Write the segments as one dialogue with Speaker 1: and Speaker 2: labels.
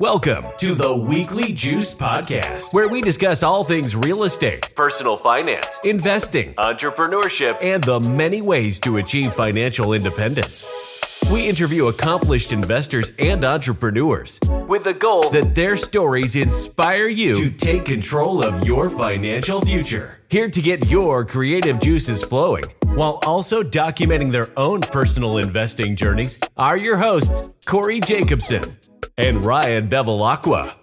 Speaker 1: Welcome to the Weekly Juice Podcast, where we discuss all things real estate, personal finance, investing, entrepreneurship, and the many ways to achieve financial independence. We interview accomplished investors and entrepreneurs with the goal that their stories inspire you to take control of your financial future. Here to get your creative juices flowing while also documenting their own personal investing journeys are your hosts, Corey Jacobson and Ryan Bevilacqua.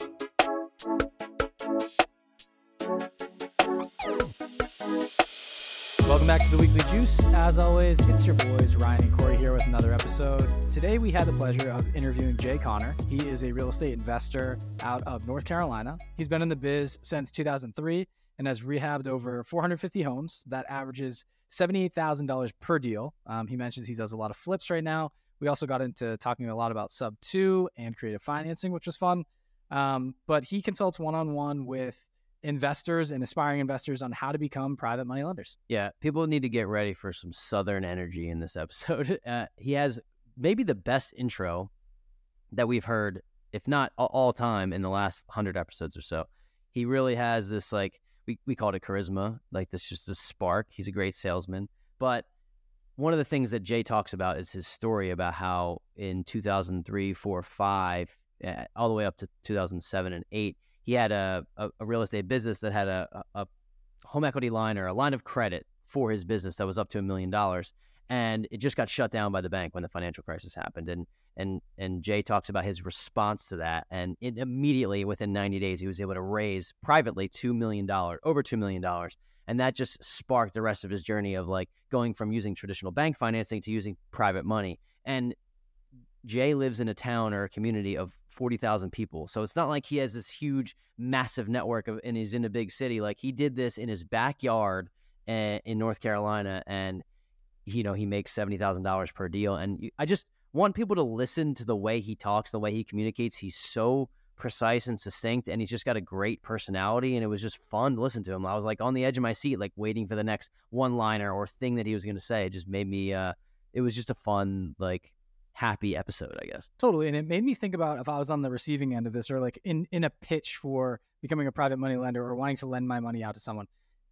Speaker 2: Welcome back to the Weekly Juice. As always, it's your boys Ryan and Corey here with another episode. Today we had the pleasure of interviewing Jay Conner. He is a real estate investor out of North Carolina. He's been in the biz since 2003 and has rehabbed over 450 homes. That averages $78,000 per deal. Um, he mentions he does a lot of flips right now. We also got into talking a lot about sub two and creative financing, which was fun. Um, but he consults one on one with investors and aspiring investors on how to become private money lenders.
Speaker 3: Yeah, people need to get ready for some Southern energy in this episode. Uh, he has maybe the best intro that we've heard, if not all time, in the last hundred episodes or so. He really has this like we we called it charisma, like this just a spark. He's a great salesman, but one of the things that Jay talks about is his story about how in 2003, 4, 5, uh, all the way up to 2007 and 8, he had a, a, a real estate business that had a, a, home equity line or a line of credit for his business that was up to a million dollars. And it just got shut down by the bank when the financial crisis happened. And and and Jay talks about his response to that. And it, immediately within 90 days, he was able to raise privately two million dollars, over two million dollars. And that just sparked the rest of his journey of like going from using traditional bank financing to using private money. And Jay lives in a town or a community of 40,000 people. So it's not like he has this huge, massive network of, and he's in a big city. Like he did this in his backyard uh, in North Carolina and, you know, he makes $70,000 per deal. And I just want people to listen to the way he talks, the way he communicates. He's so precise and succinct and he's just got a great personality and it was just fun to listen to him. I was like on the edge of my seat, like waiting for the next one liner or thing that he was going to say. It just made me, uh, it was just a fun, like happy episode, I guess.
Speaker 2: Totally. And it made me think about if I was on the receiving end of this or like in, in a pitch for becoming a private money lender or wanting to lend my money out to someone,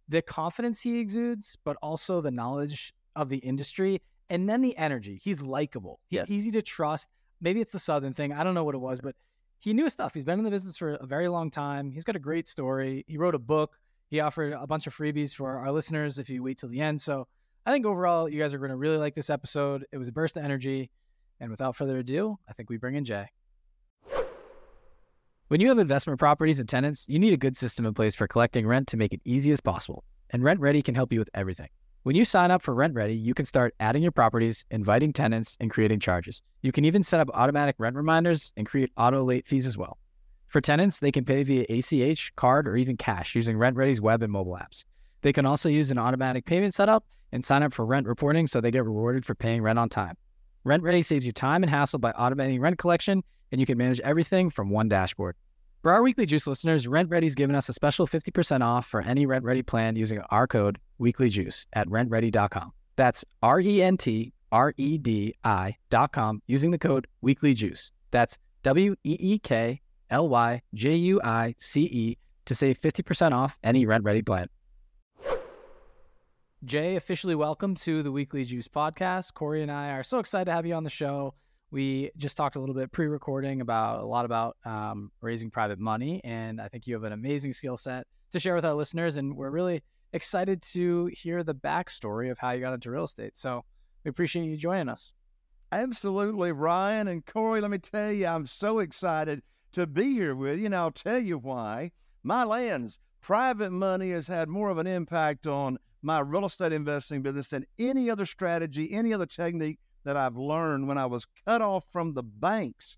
Speaker 2: the confidence he exudes, but also the knowledge of the industry and then the energy. He's likable. He's yes. easy to trust. Maybe it's the Southern thing. I don't know what it was, but he knew stuff. He's been in the business for a very long time. He's got a great story. He wrote a book. He offered a bunch of freebies for our listeners if you wait till the end. So I think overall, you guys are going to really like this episode. It was a burst of energy. And without further ado, I think we bring in Jay. When you have investment properties and tenants, you need a good system in place for collecting rent to make it easy as possible. And RentRedi can help you with everything. When you sign up for RentRedi, you can start adding your properties, inviting tenants, and creating charges. You can even set up automatic rent reminders and create auto late fees as well. For tenants, they can pay via ACH, card, or even cash using RentRedi's web and mobile apps. They can also use an automatic payment setup and sign up for rent reporting so they get rewarded for paying rent on time. RentRedi saves you time and hassle by automating rent collection, and you can manage everything from one dashboard. For our weekly juice listeners, RentRedi's given us a special 50% off for any RentRedi plan using our code weeklyjuice at rentredi.com. That's R E N T R E D I.com using the code weeklyjuice. That's W E E K L Y J U I C E to save 50% off any RentRedi plan. Jay, officially welcome to the Weekly Juice podcast. Corey and I are so excited to have you on the show. We just talked a little bit pre-recording about a lot about um, raising private money, and I think you have an amazing skill set to share with our listeners. And we're really excited to hear the backstory of how you got into real estate. So we appreciate you joining us.
Speaker 4: Absolutely, Ryan and Corey. Let me tell you, I'm so excited to be here with you, and I'll tell you why. My lands, private money has had more of an impact on my real estate investing business than any other strategy, any other technique that I've learned when I was cut off from the banks.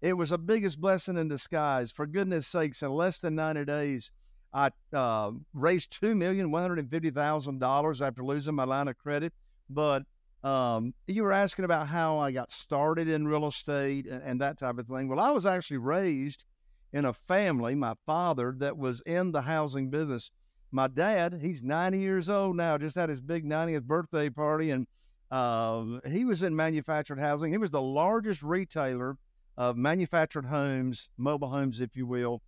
Speaker 4: It was the biggest blessing in disguise. For goodness sakes, in less than 90 days, I uh, raised $2,150,000 after losing my line of credit. But um, you were asking about how I got started in real estate and, and that type of thing. Well, I was actually raised in a family, my father, that was in the housing business my dad, he's 90 years old now, just had his big 90th birthday party, and uh, he was in manufactured housing. He was the largest retailer of manufactured homes, mobile homes, if you will,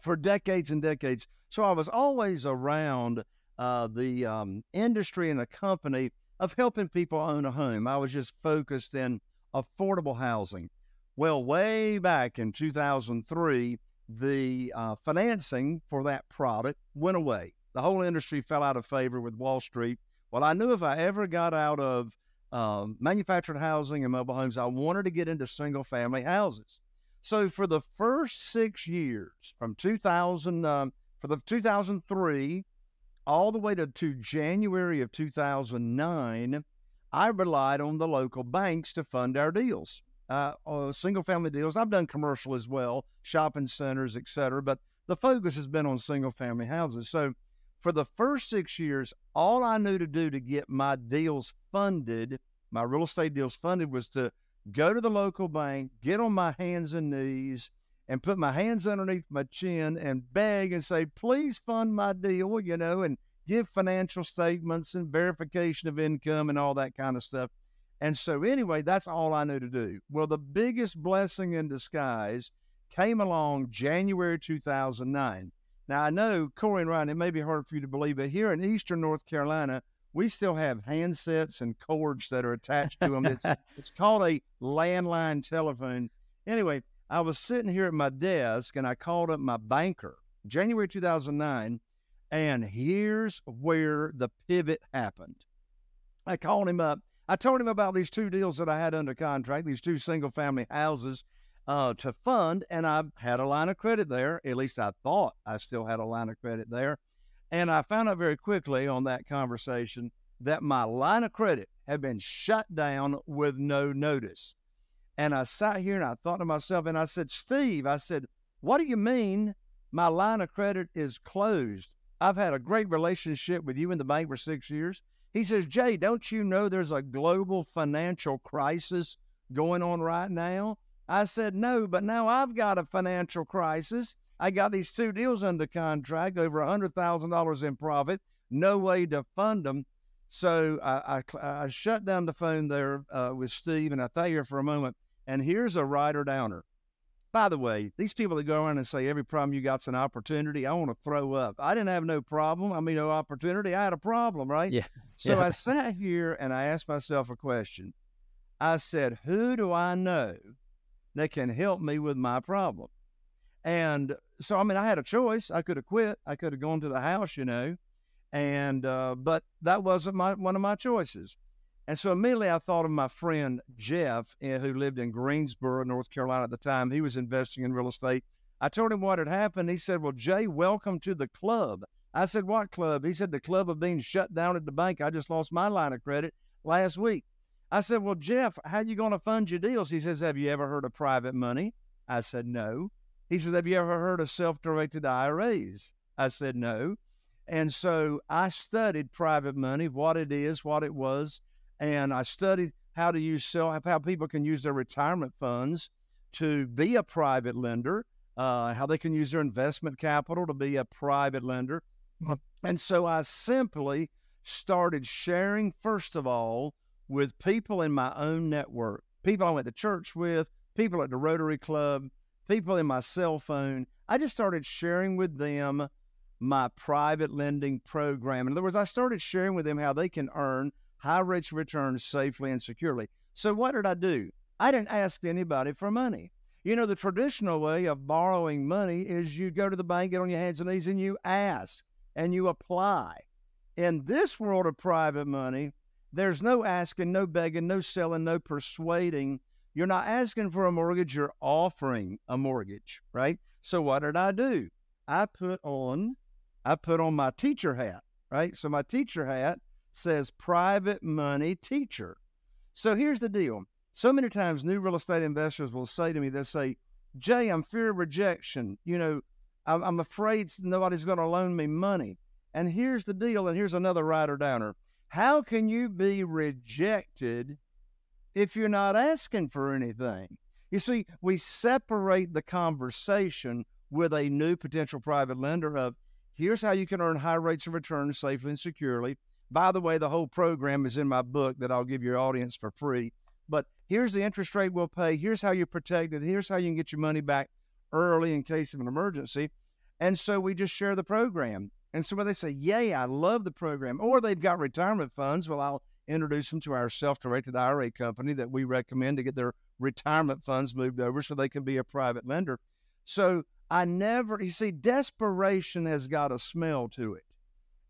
Speaker 4: for decades and decades. So I was always around uh, the um, industry and the company of helping people own a home. I was just focused in affordable housing. Well, way back in 2003, the uh, financing for that product went away. The whole industry fell out of favor with Wall Street. Well, I knew if I ever got out of um, manufactured housing and mobile homes, I wanted to get into single family houses. So for the first six years, from 2000, um, for the 2003 all the way to, to January of 2009, I relied on the local banks to fund our deals uh, uh, single family deals. I've done commercial as well, shopping centers, et cetera, but the focus has been on single family houses. So for the first six years, all I knew to do to get my deals funded, my real estate deals funded, was to go to the local bank, get on my hands and knees, and put my hands underneath my chin and beg and say, please fund my deal, you know, and give financial statements and verification of income and all that kind of stuff. And so, anyway, that's all I knew to do. Well, the biggest blessing in disguise came along January 2009. Now, I know, Corey and Ryan, it may be hard for you to believe, but here in Eastern North Carolina, we still have handsets and cords that are attached to them. It's, it's called a landline telephone. Anyway, I was sitting here at my desk and I called up my banker, January 2009, and here's where the pivot happened. I called him up I told him about these two deals that I had under contract, these two single family houses uh, to fund, and I had a line of credit there. At least I thought I still had a line of credit there. And I found out very quickly on that conversation that my line of credit had been shut down with no notice. And I sat here and I thought to myself, and I said, Steve, I said, what do you mean my line of credit is closed? I've had a great relationship with you in the bank for six years. He says, Jay, don't you know there's a global financial crisis going on right now? I said, no, but now I've got a financial crisis. I got these two deals under contract, over a $100,000 in profit, no way to fund them. So I, I, I shut down the phone there uh, with Steve and I thought here for a moment. And here's a writer downer. By the way, these people that go around and say every problem you got's an opportunity, I want to throw up. I didn't have no problem. I mean, no opportunity. I had a problem, right?
Speaker 3: Yeah.
Speaker 4: So
Speaker 3: yeah.
Speaker 4: I sat here and I asked myself a question. I said, who do I know that can help me with my problem? And so, I mean, I had a choice. I could have quit. I could have gone to the house, you know, and uh, but that wasn't my one of my choices. And so immediately I thought of my friend Jeff, eh, who lived in Greensboro, North Carolina at the time. He was investing in real estate. I told him what had happened. He said, Well, Jay, welcome to the club. I said, What club? He said, The club of being shut down at the bank. I just lost my line of credit last week. I said, Well, Jeff, how you going to fund your deals? He says, Have you ever heard of private money? I said, No. He says, Have you ever heard of self directed IRAs? I said, No. And so I studied private money, what it is, what it was, and I studied how to use self, how people can use their retirement funds to be a private lender, uh, how they can use their investment capital to be a private lender. And so I simply started sharing, first of all, with people in my own network, people I went to church with, people at the Rotary Club, people in my cell phone. I just started sharing with them my private lending program. In other words, I started sharing with them how they can earn high rates of return safely and securely. So what did I do? I didn't ask anybody for money. You know, the traditional way of borrowing money is you go to the bank, get on your hands and knees, and you ask and you apply. In this world of private money, there's no asking, no begging, no selling, no persuading. You're not asking for a mortgage, you're offering a mortgage, right? So what did I do? I put on I put on my teacher hat, right? So my teacher hat says private money teacher. So here's the deal. So many times new real estate investors will say to me, they'll say, Jay, I'm fear of rejection. You know, I'm, I'm afraid nobody's going to loan me money. And here's the deal, and here's another writer downer. How can you be rejected if you're not asking for anything? You see, we separate the conversation with a new potential private lender of here's how you can earn high rates of return safely and securely. By the way, the whole program is in my book that I'll give your audience for free. but here's the interest rate we'll pay. Here's how you're protected. Here's how you can get your money back early in case of an emergency. And so we just share the program. And so when they say, Yay, I love the program, or they've got retirement funds, well, I'll introduce them to our self directed IRA company that we recommend to get their retirement funds moved over so they can be a private lender. So I never, you see, desperation has got a smell to it.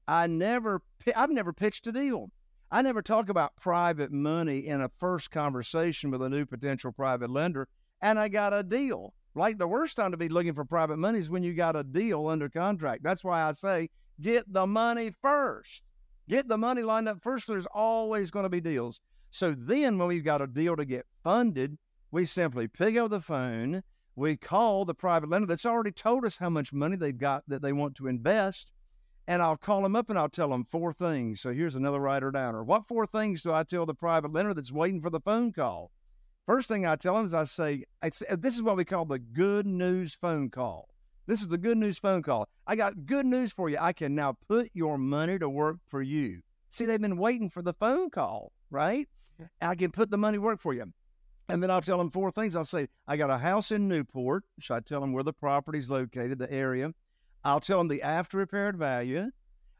Speaker 4: I never, I've never pitched a deal. I never talk about private money in a first conversation with a new potential private lender, and I got a deal. Like the worst time to be looking for private money is when you got a deal under contract. That's why I say get the money first. Get the money lined up first. There's always going to be deals. So then, when we've got a deal to get funded, we simply pick up the phone. We call the private lender that's already told us how much money they've got that they want to invest. And I'll call them up and I'll tell them four things. So here's another writer downer. What four things do I tell the private lender that's waiting for the phone call? First thing I tell them is I say, uh, this is what we call the good news phone call. This is the good news phone call. I got good news for you. I can now put your money to work for you. See, they've been waiting for the phone call, right? I can put the money work for you. And then I'll tell them four things. I'll say, I got a house in Newport. So I tell them where the property's located, the area. I'll tell them the after repaired value.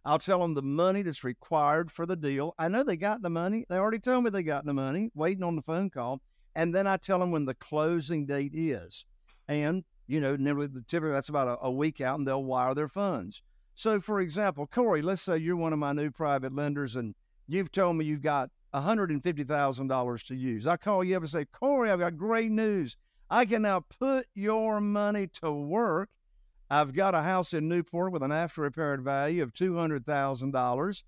Speaker 4: I'll tell them the money that's required for the deal. I know they got the money. They already told me they got the money, waiting on the phone call and then I tell them when the closing date is. And, you know, typically that's about a, a week out and they'll wire their funds. So, for example, Corey, let's say you're one of my new private lenders and you've told me you've got $150,000 to use. I call you up and say, Corey, I've got great news. I can now put your money to work. I've got a house in Newport with an after repaired value of $200,000.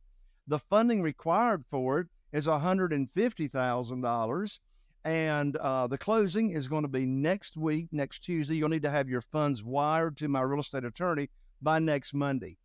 Speaker 4: The funding required for it is $150,000. And uh, the closing is going to be next week, next Tuesday. You'll need to have your funds wired to my real estate attorney by next Monday.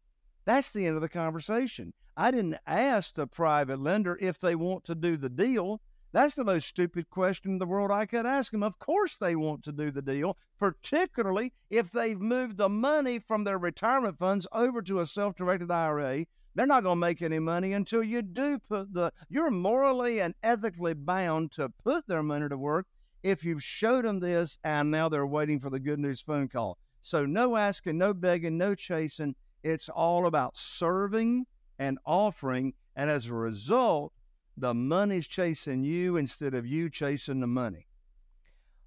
Speaker 4: That's the end of the conversation. I didn't ask the private lender if they want to do the deal. That's the most stupid question in the world I could ask them. Of course, they want to do the deal, particularly if they've moved the money from their retirement funds over to a self directed IRA they're not going to make any money until you do put the, you're morally and ethically bound to put their money to work if you've showed them this and now they're waiting for the good news phone call. So no asking, no begging, no chasing. It's all about serving and offering. And as a result, the money's chasing you instead of you chasing the money.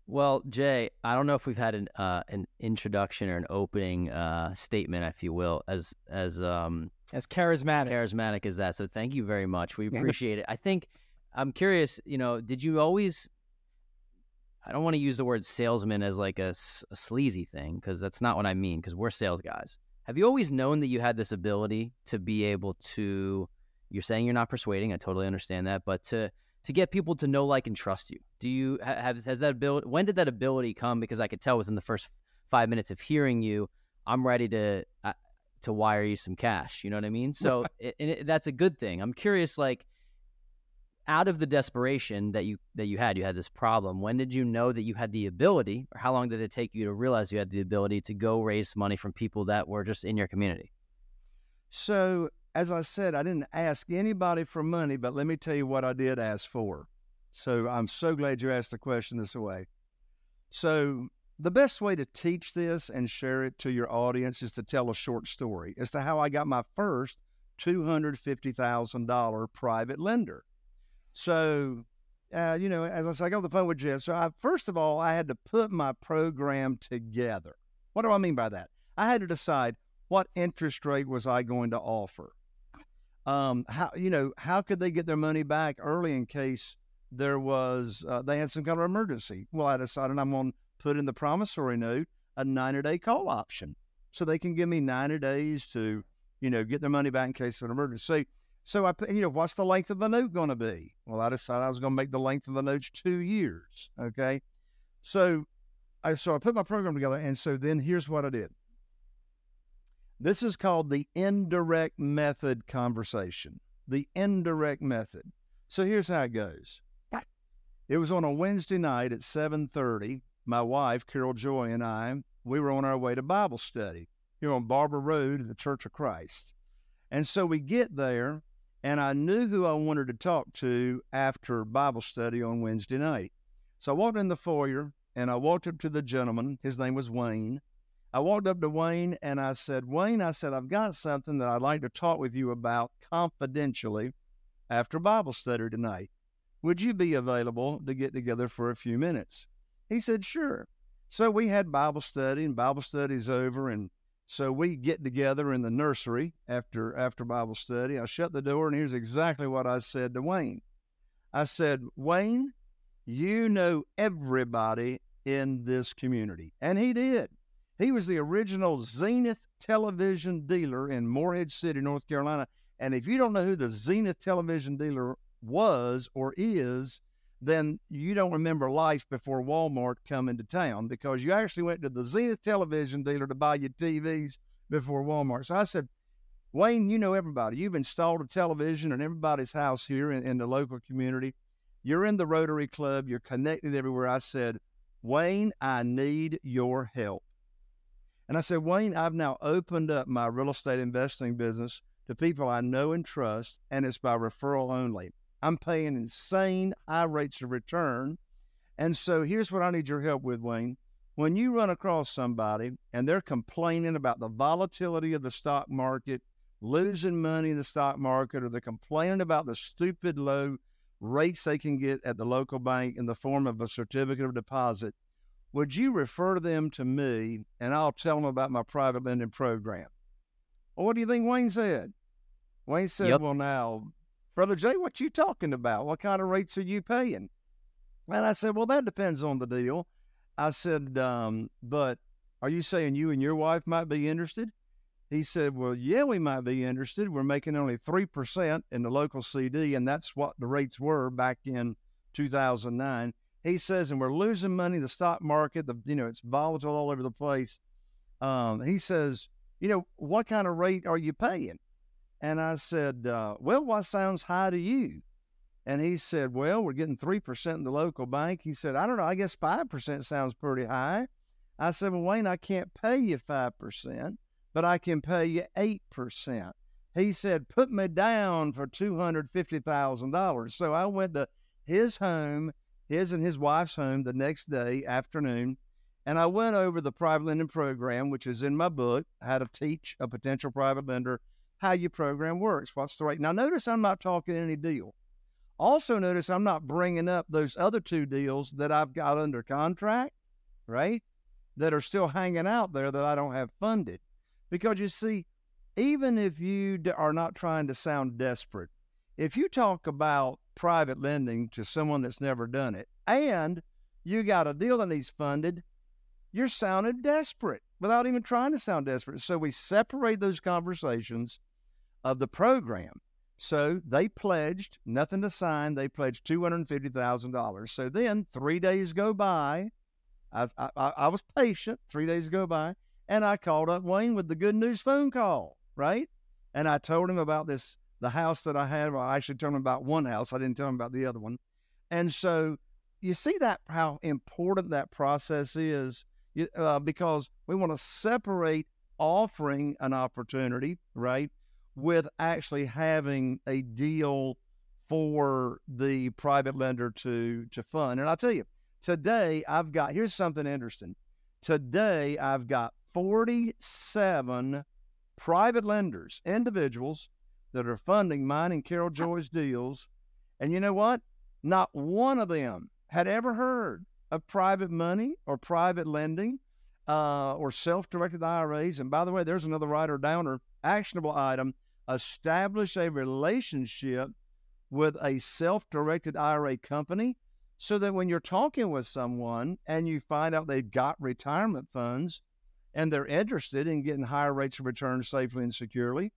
Speaker 3: Well, Jay, I don't know if we've had an uh, an introduction or an opening uh, statement, if you will, as as um,
Speaker 2: as charismatic
Speaker 3: charismatic as that. So thank you very much. We appreciate it. I think I'm curious. You know, did you always? I don't want to use the word salesman as like a, a sleazy thing because that's not what I mean. Because we're sales guys. Have you always known that you had this ability to be able to? You're saying you're not persuading. I totally understand that, but to to get people to know, like, and trust you? Do you have has that ability? When did that ability come? Because I could tell within the first five minutes of hearing you, I'm ready to uh, to wire you some cash. You know what I mean? So it, it, that's a good thing. I'm curious, like, out of the desperation that you that you had, you had this problem. When did you know that you had the ability, or how long did it take you to realize you had the ability to go raise money from people that were just in your community?
Speaker 4: So as I said, I didn't ask anybody for money, but let me tell you what I did ask for. So I'm so glad you asked the question this way. So the best way to teach this and share it to your audience is to tell a short story as to how I got my first $250,000 private lender. So, uh, you know, as I said, I got on the phone with Jeff. So, I, first of all, I had to put my program together. What do I mean by that? I had to decide what interest rate was I going to offer um, how you know how could they get their money back early in case there was uh, they had some kind of emergency? Well, I decided I'm going to put in the promissory note a 90 day call option, so they can give me 90 days to you know get their money back in case of an emergency. So I put, you know, what's the length of the note going to be? Well, I decided I was going to make the length of the notes two years. Okay, so I so I put my program together, and so then here's what I did. This is called the indirect method conversation. The indirect method. So here's how it goes. It was on a Wednesday night at 7:30. My wife, Carol Joy, and I, we were on our way to Bible study here on Barber Road at the Church of Christ. And so we get there, and I knew who I wanted to talk to after Bible study on Wednesday night. So I walked in the foyer and I walked up to the gentleman. His name was Wayne. I walked up to Wayne and I said, Wayne, I said, I've got something that I'd like to talk with you about confidentially after Bible study tonight. Would you be available to get together for a few minutes? He said, Sure. So we had Bible study, and Bible study's over, and so we get together in the nursery after after Bible study. I shut the door, and here's exactly what I said to Wayne. I said, Wayne, you know everybody in this community. And he did. He was the original Zenith television dealer in Morehead City, North Carolina. And if you don't know who the Zenith television dealer was or is, then you don't remember life before Walmart come into town because you actually went to the Zenith television dealer to buy your TVs before Walmart. So I said, Wayne, you know everybody. You've installed a television in everybody's house here in, in the local community. You're in the Rotary Club. You're connected everywhere. I said, Wayne, I need your help. And I said, Wayne, I've now opened up my real estate investing business to people I know and trust, and it's by referral only. I'm paying insane high rates of return. And so here's what I need your help with, Wayne. When you run across somebody and they're complaining about the volatility of the stock market, losing money in the stock market, or they're complaining about the stupid low rates they can get at the local bank in the form of a certificate of deposit, would you refer them to me and I'll tell them about my private lending program? Well, what do you think Wayne said? Wayne said, yep. Well, now, Brother Jay, what you talking about? What kind of rates are you paying? And I said, Well, that depends on the deal. I said, um, But are you saying you and your wife might be interested? He said, Well, yeah, we might be interested. We're making only 3% in the local CD, and that's what the rates were back in 2009. He says, and we're losing money. The stock market, the you know, it's volatile all over the place. Um, he says, you know, what kind of rate are you paying? And I said, uh, well, what sounds high to you? And he said, well, we're getting 3% in the local bank. He said, I don't know, I guess 5% sounds pretty high. I said, well, Wayne, I can't pay you 5% but I can pay you 8%. He said, put me down for $250,000. So I went to his home, his and his wife's home the next day afternoon, and I went over the private lending program, which is in my book, how to teach a potential private lender how your program works. What's the rate? Now, notice I'm not talking any deal. Also, notice I'm not bringing up those other two deals that I've got under contract, right? That are still hanging out there that I don't have funded. Because you see, even if you are not trying to sound desperate, if you talk about private lending to someone that's never done it and you got a deal that needs funded, you're sounding desperate without even trying to sound desperate. So we separate those conversations of the program. So they pledged nothing to sign. They pledged two hundred fifty thousand dollars. So then three days go by. I, I, I was patient. Three days go by. And I called up Wayne with the good news phone call, right? And I told him about this, the house that I had. Well, I actually told him about one house. I didn't tell him about the other one. And so you see that how important that process is uh, because we want to separate offering an opportunity, right, with actually having a deal for the private lender to to fund. And I'll tell you, today I've got here's something interesting. Today I've got 47 private lenders, individuals that are funding mine and Carol Joy's deals. And you know what? Not one of them had ever heard of private money or private lending uh, or self directed IRAs. And by the way, there's another writer downer actionable item establish a relationship with a self directed IRA company so that when you're talking with someone and you find out they've got retirement funds, and they're interested in getting higher rates of return safely and securely,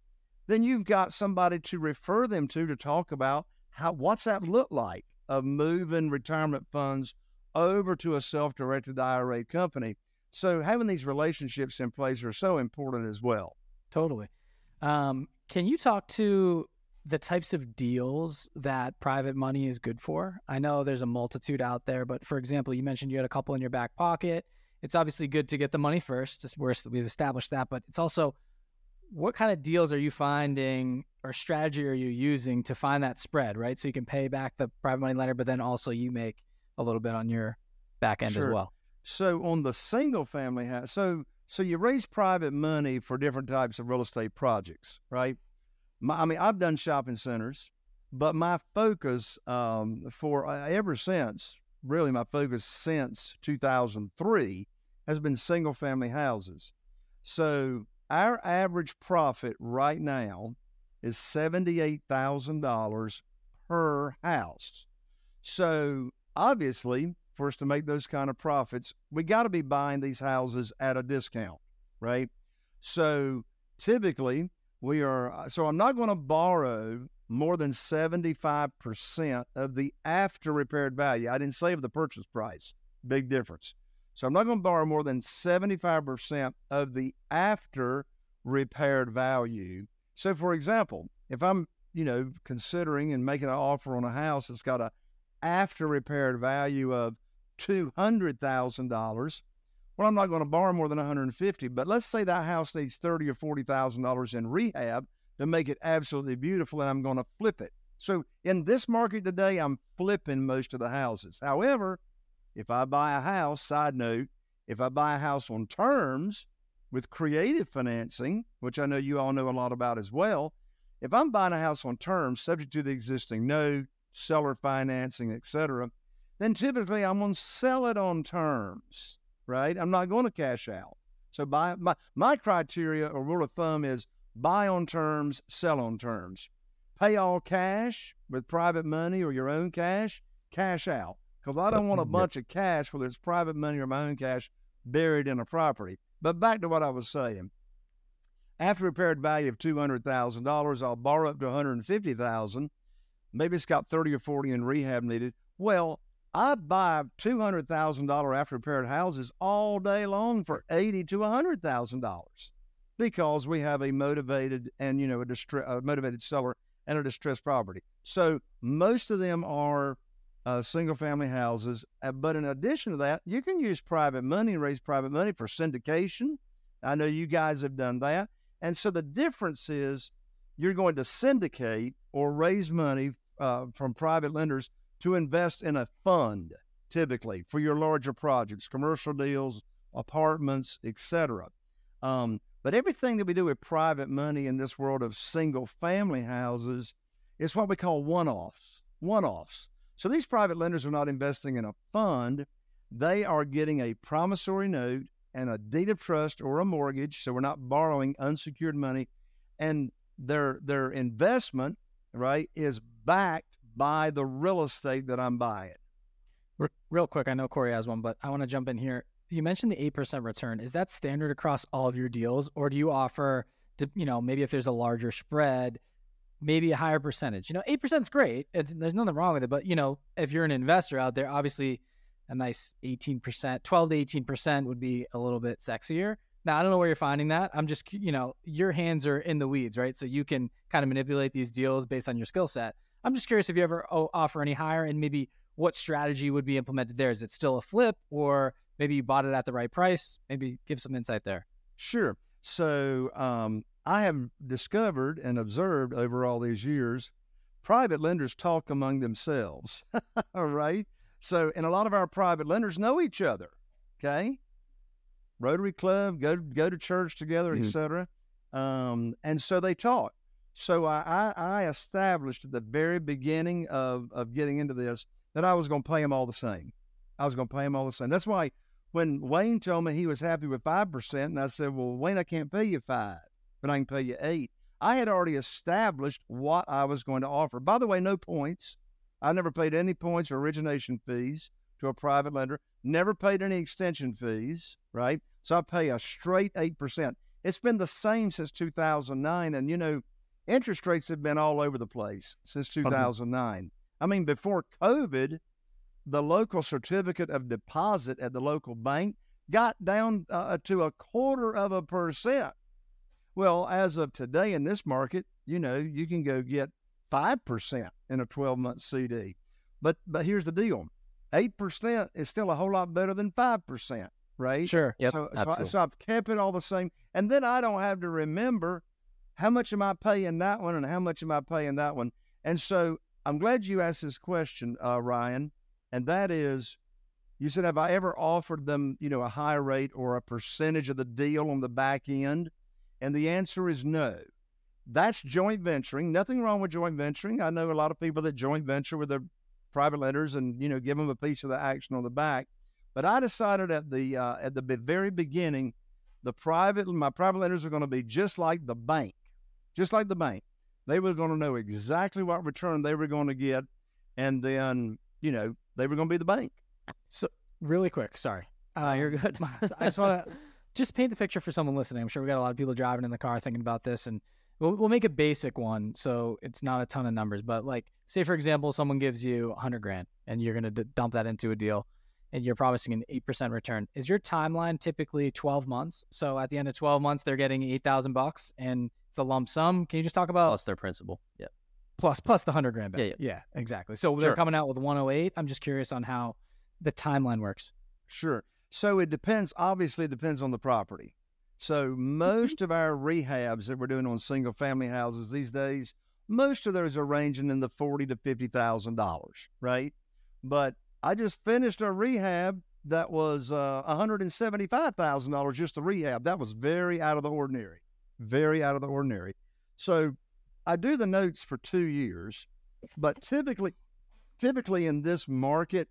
Speaker 4: then you've got somebody to refer them to to talk about how what's that look like of moving retirement funds over to a self-directed IRA company. So having these relationships in place are so important as well.
Speaker 2: Totally. Um, can you talk to the types of deals that private money is good for? I know there's a multitude out there, but for example, you mentioned you had a couple in your back pocket it's obviously good to get the money first. We've established that, but it's also what kind of deals are you finding or strategy are you using to find that spread, right? So you can pay back the private money lender, but then also you make a little bit on your back end
Speaker 4: Sure.
Speaker 2: as well.
Speaker 4: So on the single family house, so so you raise private money for different types of real estate projects, right? My, I mean, I've done shopping centers, but my focus um, for uh, ever since, really, my focus since 2003 has been single family houses. So our average profit right now is seventy-eight thousand dollars per house. So obviously, for us to make those kind of profits, we got to be buying these houses at a discount, right? So typically, we are, uh, so I'm not going to borrow more than 75% of the after repaired value. I didn't say of the purchase price, big difference. So I'm not going to borrow more than 75% of the after repaired value. So, for example, if I'm, you know, considering and making an offer on a house that's got a after repaired value of two hundred thousand dollars. Well, I'm not going to borrow more than 150, but let's say that house needs thirty or forty thousand dollars in rehab to make it absolutely beautiful, and I'm going to flip it. So in this market today, I'm flipping most of the houses. However, if I buy a house, side note, if I buy a house on terms with creative financing, which I know you all know a lot about as well, if I'm buying a house on terms, subject to the existing note, seller financing, etc., then typically I'm going to sell it on terms, right? I'm not going to cash out. So buy my my criteria or rule of thumb is buy on terms, sell on terms. Pay all cash with private money or your own cash, cash out. Because I don't want a bunch of cash, whether it's private money or my own cash, buried in a property. But back to what I was saying. After repaired value of two hundred thousand dollars, I'll borrow up to one hundred fifty thousand. Maybe it's got thirty or forty in rehab needed. Well, I buy two hundred thousand dollar after repaired houses all day long for eighty to hundred thousand dollars because we have a motivated and you know a, distre- a motivated seller and a distressed property. So most of them are uh, single family houses. Uh, but in addition to that, you can use private money, raise private money for syndication. I know you guys have done that. And so the difference is you're going to syndicate or raise money uh, from private lenders to invest in a fund, typically for your larger projects, commercial deals, apartments, etc. Um, but everything that we do with private money in this world of single family houses is what we call one offs. One offs. So these private lenders are not investing in a fund, they are getting a promissory note and a deed of trust or a mortgage. So we're not borrowing unsecured money. And their their investment, right, is backed by the real estate that I'm buying.
Speaker 2: Real quick, I know Corey has one, but I want to jump in here. You mentioned the eight percent return. Is that standard across all of your deals, or do you offer, to, you know, maybe if there's a larger spread, maybe a higher percentage? You know, eight percent is great. It's, there's nothing wrong with it, but you know, if you're an investor out there, obviously, a nice eighteen percent, twelve to eighteen percent would be a little bit sexier. Now, I don't know where you're finding that. I'm just, you know, your hands are in the weeds, right? So you can kind of manipulate these deals based on your skill set. I'm just curious if you ever o- offer any higher and maybe what strategy would be implemented there? Is it still a flip or maybe you bought it at the right price? Maybe give some insight there.
Speaker 4: Sure. So um, I have discovered and observed over all these years, private lenders talk among themselves. all right. So, and a lot of our private lenders know each other. Okay. Rotary Club, go go to church together,
Speaker 3: Mhm.
Speaker 4: etc. Um, and so they talk. So I, I, I established at the very beginning of, of getting into this that I was going to pay them all the same. I was going to pay them all the same. That's why when Wayne told me he was happy with five percent, and I said, "Well, Wayne, I can't pay you five, but I can pay you eight. I had already established what I was going to offer. By the way, no points. I never paid any points or origination fees to a private lender. Never paid any extension fees. Right, so I pay a straight eight percent. It's been the same since 2009, and you know, interest rates have been all over the place since 2009. I mean, before COVID, the local certificate of deposit at the local bank got down uh, to a quarter of a percent. Well, as of today in this market, you know, you can go get 5% in a 12 month CD. But but here's the deal 8% is still a whole lot better than 5%, right?
Speaker 2: Sure.
Speaker 3: Yep,
Speaker 4: so, so, I, so I've kept it all the same. And then I don't have to remember how much am I paying that one and how much am I paying that one? And so I'm glad you asked this question, uh, Ryan, and that is, you said, have I ever offered them, you know, a high rate or a percentage of the deal on the back end? And the answer is no. That's joint venturing. Nothing wrong with joint venturing. I know a lot of people that joint venture with their private lenders and you know give them a piece of the action on the back. But I decided at the uh, at the very beginning, the private my private lenders are going to be just like the bank, just like the bank. They were going to know exactly what return they were going to get, and then you know they were going to be the bank.
Speaker 2: So really quick, sorry.
Speaker 3: Uh, you're good.
Speaker 2: I just want to just paint the picture for someone listening. I'm sure we got a lot of people driving in the car thinking about this, and we'll, we'll make a basic one so it's not a ton of numbers. But like, say for example, someone gives you 100 grand, and you're going to d- dump that into a deal, and you're promising an eight percent return. Is your timeline typically 12 months? So at the end of 12 months, they're getting 8,000 bucks, and it's a lump sum. Can you just talk about
Speaker 3: plus their principal? Yeah.
Speaker 2: Plus plus the 100 grand back.
Speaker 3: Yeah, yeah.
Speaker 2: yeah exactly. So
Speaker 4: Sure.
Speaker 2: they're coming out with 108. I'm just curious on how the timeline works.
Speaker 4: Sure. So it depends. Obviously, it depends on the property. So most of our rehabs that we're doing on single family houses these days, most of those are ranging in the forty to fifty thousand dollars, right? But I just finished a rehab that was uh, one hundred and seventy-five thousand dollars just a rehab. That was very out of the ordinary, very out of the ordinary. So I do the notes for two years, but typically, typically in this market,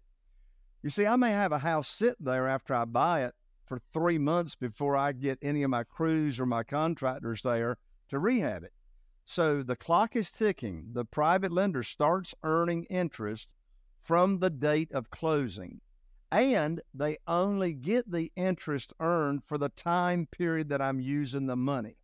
Speaker 4: you see, I may have a house sit there after I buy it for three months before I get any of my crews or my contractors there to rehab it. So the clock is ticking. The private lender starts earning interest from the date of closing. And they only get the interest earned for the time period that I'm using the money.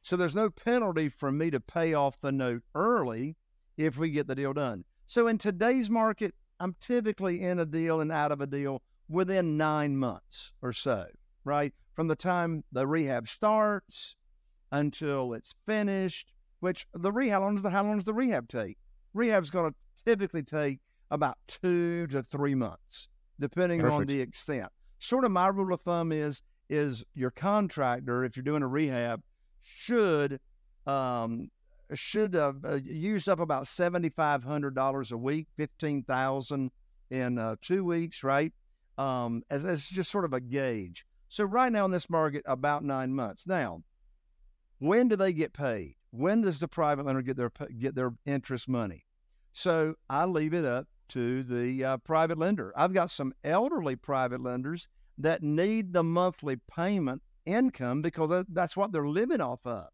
Speaker 4: So there's no penalty for me to pay off the note early if we get the deal done. So in today's market, I'm typically in a deal and out of a deal within nine months or so, right? From the time the rehab starts until it's finished, which the rehab, how long does the, how long does the rehab take? Rehab's going to typically take about two to three months, depending on the extent. Sort of my rule of thumb is, is your contractor, if you're doing a rehab, should um, should uh, use up about seventy five hundred dollars a week, fifteen thousand in uh, two weeks, right? Um, as, as just sort of a gauge. So right now in this market, about nine months. Now, when do they get paid? When does the private lender get their get their interest money? So I leave it up to the uh, private lender. I've got some elderly private lenders that need the monthly payment income because that's what they're living off of.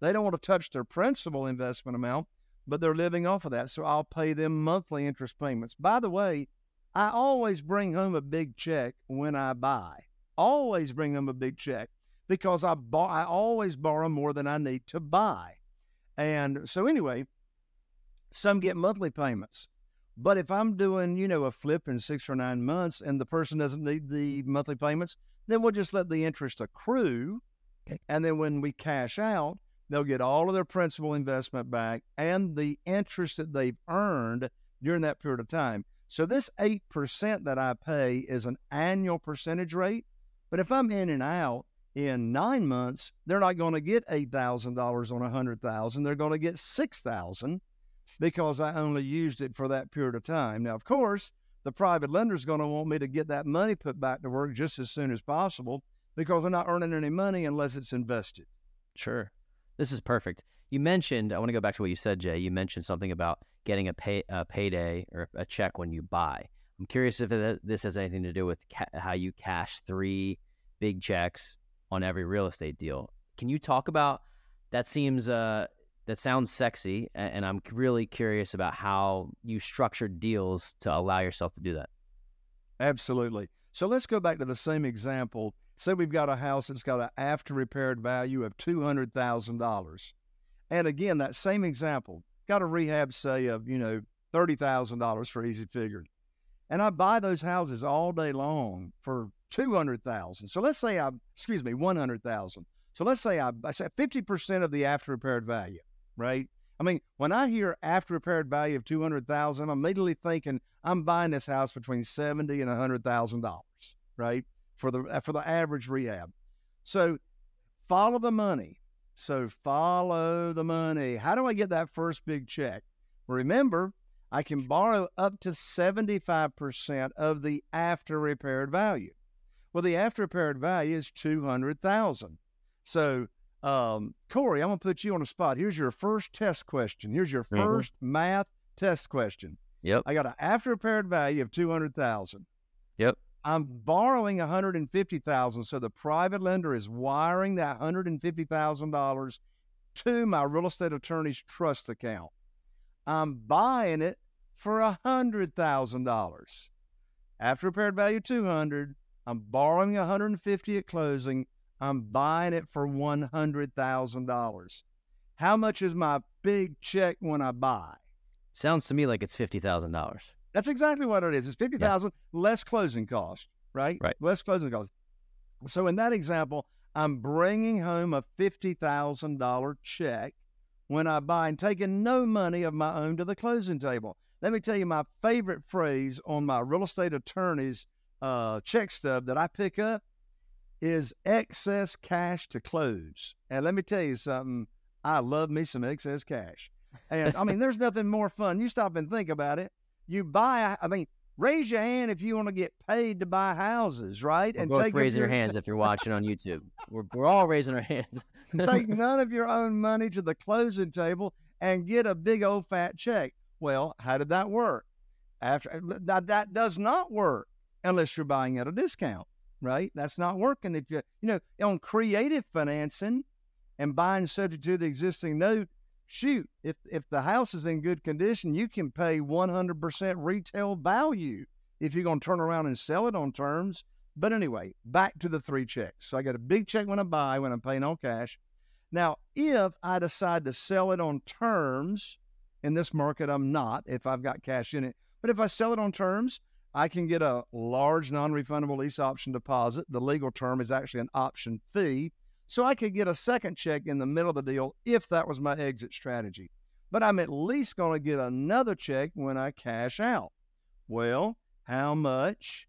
Speaker 4: They don't want to touch their principal investment amount, but they're living off of that. So I'll pay them monthly interest payments. By the way, I always bring home a big check when I buy. Always bring home a big check because I I always borrow more than I need to buy. And so anyway, some get monthly payments. But if I'm doing, you know, a flip in six or nine months and the person doesn't need the monthly payments, then we'll just let the interest accrue. And then when we cash out, they'll get all of their principal investment back and the interest that they've earned during that period of time. So this 8% that I pay is an annual percentage rate. But if I'm in and out in nine months, they're not going to get $8,000 on 100000 They're going to get 6000 because I only used it for that period of time. Now, of course, the private lender is going to want me to get that money put back to work just as soon as possible because they're not earning any money unless it's invested.
Speaker 3: Sure. This is perfect. You mentioned, I want to go back to what you said, Jay. You mentioned something about getting a pay a payday or a check when you buy. I'm curious if this has anything to do with ca- how you cash three big checks on every real estate deal. Can you talk about that? Seems uh, that sounds sexy, and I'm really curious about how you structured deals to allow yourself to do that.
Speaker 4: Absolutely. So let's go back to the same example. Say we've got a house that's got an after repaired value of $200,000. And again, that same example, got a rehab, say, of, you know, $30,000 for easy figured. And I buy those houses all day long for 200,000. So let's say I, excuse me, 100,000. So let's say I, I say 50% of the after repaired value, right? I mean, when I hear after repaired value of 200,000, I'm immediately thinking I'm buying this house between 70 and $100,000, right? For the for the average rehab. So follow the money. So follow the money. How do I get that first big check? Remember, I can borrow up to 75% of the after repaired value. Well, the after repaired value is 200,000. So, um, Corey, I'm going to put you on the spot. Here's your first test question. Here's your 1st mm-hmm. math test question.
Speaker 3: Yep.
Speaker 4: I got an after repaired value of 200,000.
Speaker 3: Yep.
Speaker 4: I'm borrowing 150,000 so the private lender is wiring that $150,000 to my real estate attorney's trust account. I'm buying it for $100,000. After repaired value 200, I'm borrowing 150 at closing. I'm buying it for $100,000. How much is my big check when I buy?
Speaker 3: Sounds to me like it's $50,000.
Speaker 4: That's exactly what it is. It's 50000 yeah. less closing cost, right?
Speaker 3: Right.
Speaker 4: Less closing cost. So in that example, I'm bringing home a $50,000 check when I buy and taking no money of my own to the closing table. Let me tell you my favorite phrase on my real estate attorney's uh, check stub that I pick up is excess cash to close. And let me tell you something, I love me some excess cash. And I mean, there's nothing more fun. You stop and think about it. You buy, I mean, raise your hand if you want to get paid to buy houses, right?
Speaker 3: We're and both take raising your hands t- if you're watching on YouTube. We're, we're all raising our hands.
Speaker 4: take none of your own money to the closing table and get a big old fat check. Well, how did that work? After that, that does not work unless you're buying at a discount, right? That's not working. If you, you know, on creative financing and buying subject to the existing note, shoot, if if the house is in good condition, you can pay 100% retail value if you're going to turn around and sell it on terms. But anyway, back to the three checks. So I got a big check when I buy, when I'm paying on cash. Now, if I decide to sell it on terms, in this market, I'm not if I've got cash in it. But if I sell it on terms, I can get a large non refundable lease option deposit. The legal term is actually an option fee. So I could get a second check in the middle of the deal if that was my exit strategy. But I'm at least going to get another check when I cash out. Well, how much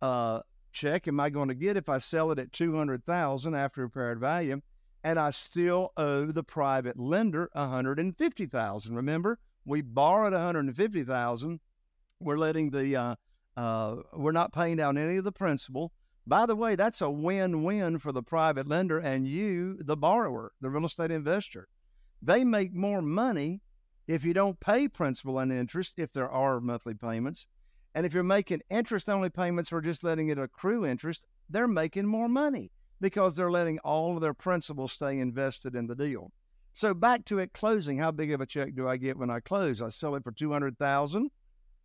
Speaker 4: uh, check am I going to get if I sell it at 200,000 after repaired value? and I still owe the private lender 150,000. Remember, we borrowed 150,000. We're letting the uh, uh, we're not paying down any of the principal. By the way, that's a win-win for the private lender and you, the borrower, the real estate investor. They make more money if you don't pay principal and interest, if there are monthly payments. And if you're making interest only payments or just letting it accrue interest, they're making more money because they're letting all of their principal stay invested in the deal. So back to it closing, how big of a check do I get when I close? I sell it for 200,000.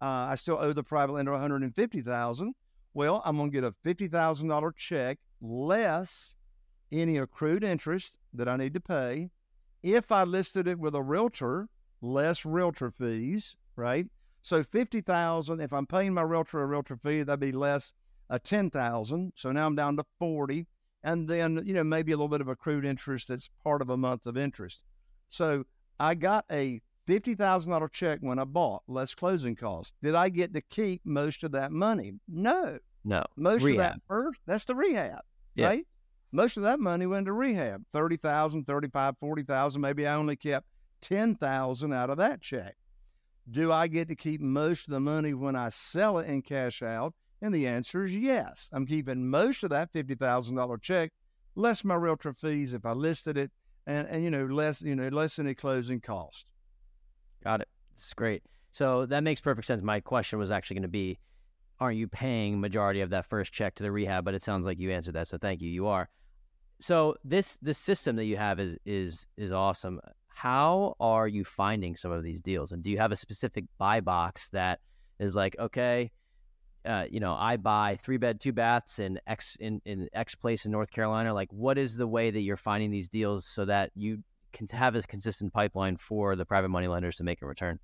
Speaker 4: Uh, I still owe the private lender 150,000. Well, I'm going to get a $50,000 check less any accrued interest that I need to pay. If I listed it with a realtor, less realtor fees, right? So 50,000, if I'm paying my realtor a realtor fee, that'd be less a 10,000. So now I'm down to 40 and then you know maybe a little bit of accrued interest that's part of a month of interest. So I got a fifty thousand dollar check when I bought, less closing costs. Did I get to keep most of that money? No,
Speaker 3: no.
Speaker 4: Most
Speaker 3: rehab.
Speaker 4: of that first, that's the rehab, yeah. right? Most of that money went to rehab. 30,000, 35, 40,000. Maybe I only kept 10,000 out of that check. Do I get to keep most of the money when I sell it and cash out? And the answer is yes. I'm keeping most of that $50,000 check, less my realtor fees if I listed it, and, and you know, less, you know, less any closing cost.
Speaker 3: Got it. It's great. So that makes perfect sense. My question was actually going to be, aren't you paying majority of that first check to the rehab? But it sounds like you answered that. So thank you. You are. So this this system that you have is is is awesome. How are you finding some of these deals? And do you have a specific buy box that is like, okay, uh, you know, I buy three bed, two baths in X in, in X place in North Carolina. Like, what is the way that you're finding these deals so that you have a consistent pipeline for the private money lenders to make a return?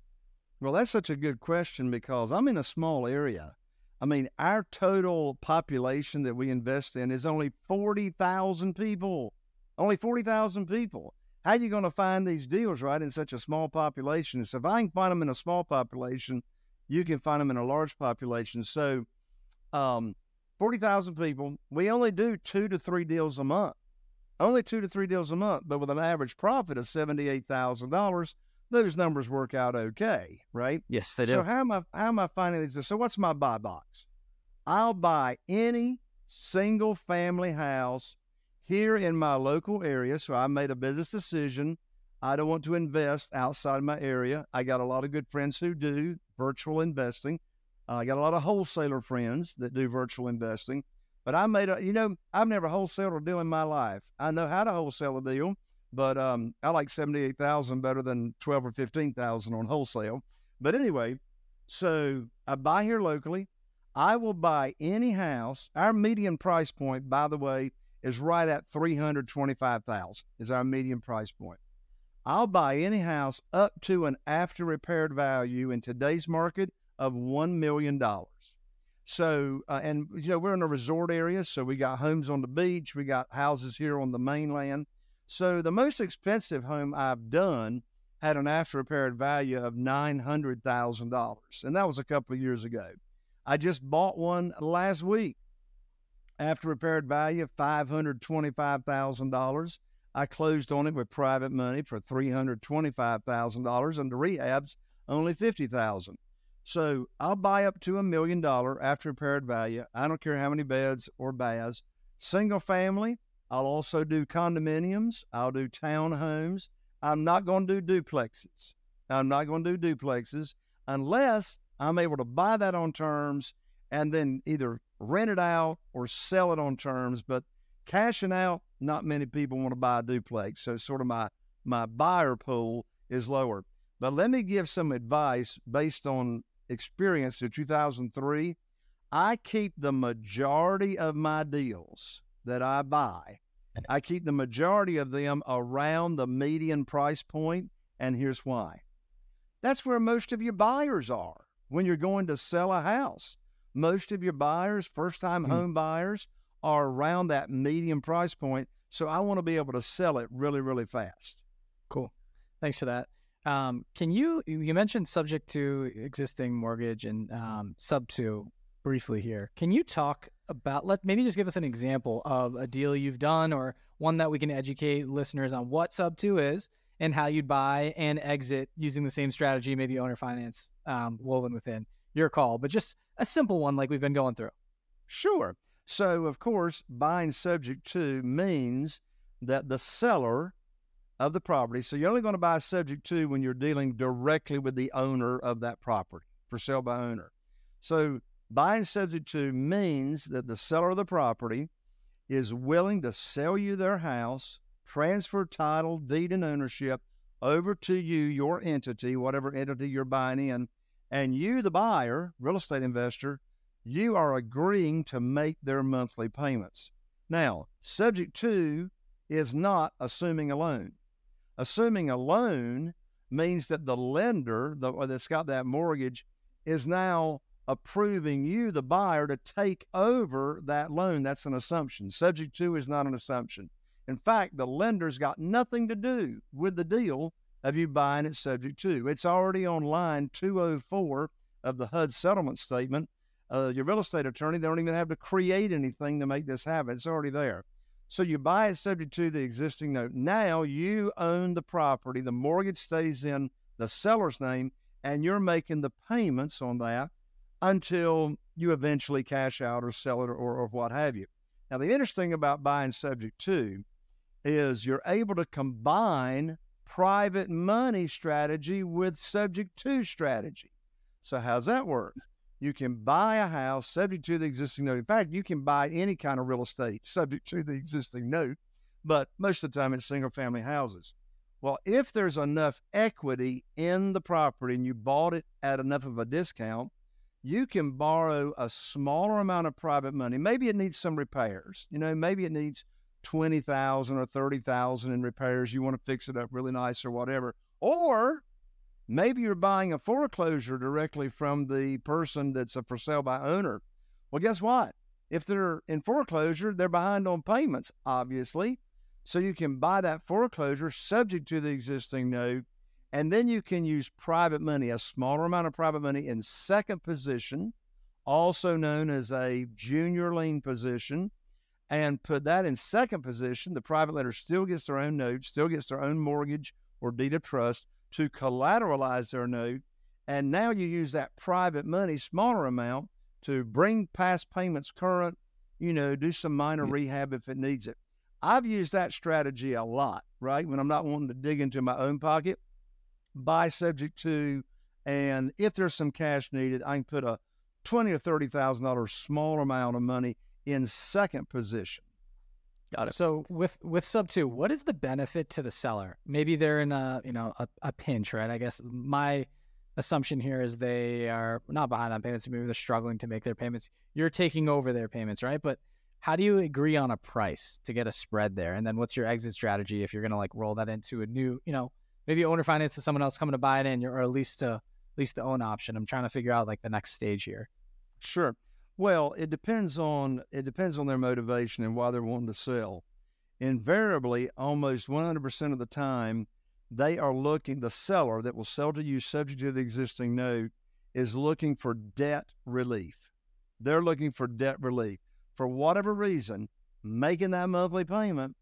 Speaker 4: Well, that's such a good question because I'm in a small area. I mean, our total population that we invest in is only 40,000 people. Only 40,000 people. How are you going to find these deals, right, in such a small population? So if I can find them in a small population, you can find them in a large population. So, um, 40,000 people, we only do two to three deals a month. Only two to three deals a month, but with an average profit of $78,000, those numbers work out okay, right?
Speaker 3: Yes, they do.
Speaker 4: So how am I how am I finding these? So what's my buy box? I'll buy any single family house here in my local area. So I made a business decision. I don't want to invest outside of my area. I got a lot of good friends who do virtual investing. Uh, I got a lot of wholesaler friends that do virtual investing. But I made a, you know, I've never wholesaled a deal in my life. I know how to wholesale a deal, but um, I like seventy-eight thousand better than twelve or fifteen thousand on wholesale. But anyway, so I buy here locally. I will buy any house. Our median price point, by the way, is right at three hundred twenty-five thousand. Is our median price point. I'll buy any house up to an after repaired value in today's market of $1 million. So, uh, and you know, we're in a resort area, so we got homes on the beach, we got houses here on the mainland. So, the most expensive home I've done had an after repaired value of $900,000, and that was a couple of years ago. I just bought one last week, after repaired value of $525,000. I closed on it with private money for $325,000, and the rehab's only 50000 so I'll buy up to a million dollar after repaired value. I don't care how many beds or baths. Single family, I'll also do condominiums. I'll do townhomes. I'm not going to do duplexes. I'm not going to do duplexes unless I'm able to buy that on terms and then either rent it out or sell it on terms. But cashing out, not many people want to buy a duplex. So sort of my my buyer pool is lower. But let me give some advice based on experience in 2003, I keep the majority of my deals that I buy, I keep the majority of them around the median price point, and here's why. That's where most of your buyers are when you're going to sell a house. Most of your buyers, first time mm-hmm. home buyers, are around that median price point. So I want to be able to sell it really, really fast.
Speaker 2: Cool. Thanks for that. Um, can you you mentioned subject to existing mortgage and um, sub to briefly here? Can you talk about let maybe just give us an example of a deal you've done or one that we can educate listeners on what sub to is and how you'd buy and exit using the same strategy, maybe owner finance um, woven within your call, but just a simple one like we've been going through.
Speaker 4: Sure. So of course, buying subject to means that the seller of the property. So you're only going to buy subject to when you're dealing directly with the owner of that property for sale by owner. So buying subject to means that the seller of the property is willing to sell you their house, transfer title, deed, and ownership over to you, your entity, whatever entity you're buying in, and you, the buyer, real estate investor, you are agreeing to make their monthly payments. Now, subject to is not assuming a loan. Assuming a loan means that the lender the, that's got that mortgage is now approving you, the buyer, to take over that loan. That's an assumption. Subject to is not an assumption. In fact, the lender's got nothing to do with the deal of you buying it subject to. It's already on line 204 of the HUD settlement statement. Uh, your real estate attorney, they don't even have to create anything to make this happen. It's already there. So you buy it subject to the existing note. Now you own the property. The mortgage stays in the seller's name, and you're making the payments on that until you eventually cash out or sell it or, or what have you. Now, the interesting about buying subject to is you're able to combine private money strategy with subject to strategy. So, how's that work? You can buy a house subject to the existing note. In fact, you can buy any kind of real estate subject to the existing note, but most of the time it's single family houses. Well, if there's enough equity in the property and you bought it at enough of a discount, you can borrow a smaller amount of private money. Maybe it needs some repairs. You know, maybe it needs 20,000 or 30,000 in repairs. You want to fix it up really nice or whatever. Or Maybe you're buying a foreclosure directly from the person that's a for sale by owner. Well, guess what? If they're in foreclosure, they're behind on payments, obviously. So you can buy that foreclosure subject to the existing note, and then you can use private money, a smaller amount of private money in second position, also known as a junior lien position. and put that in second position. The private lender still gets their own note, still gets their own mortgage or deed of trust to collateralize their note. And now you use that private money, smaller amount, to bring past payments current, you know, do some minor rehab if it needs it. I've used that strategy a lot, right? When I'm not wanting to dig into my own pocket, buy subject to, and if there's some cash needed, I can put a twenty or thirty thousand dollars smaller amount of money in second position.
Speaker 2: Got it. So with with sub to, what is the benefit to the seller? Maybe they're in a you know a, a pinch, right? I guess my assumption here is they are not behind on payments. Maybe they're struggling to make their payments. You're taking over their payments, right? But how do you agree on a price to get a spread there? And then what's your exit strategy if you're going to like roll that into a new, you know, maybe owner finance to someone else coming to buy it in, or at least to at least the own option. I'm trying to figure out like the next stage here.
Speaker 4: Sure. Well, it depends on it depends on their motivation and why they're wanting to sell. Invariably, almost 100% of the time, they are looking. The seller that will sell to you, subject to the existing note, is looking for debt relief. They're looking for debt relief for whatever reason. Making that monthly payment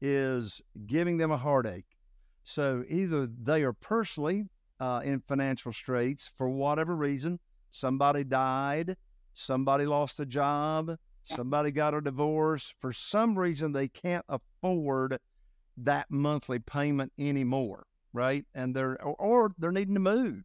Speaker 4: is giving them a heartache. So either they are personally uh, in financial straits for whatever reason, somebody died, somebody lost a job, somebody got a divorce. For some reason, they can't afford that monthly payment anymore, right? And they're or, or they're needing to move,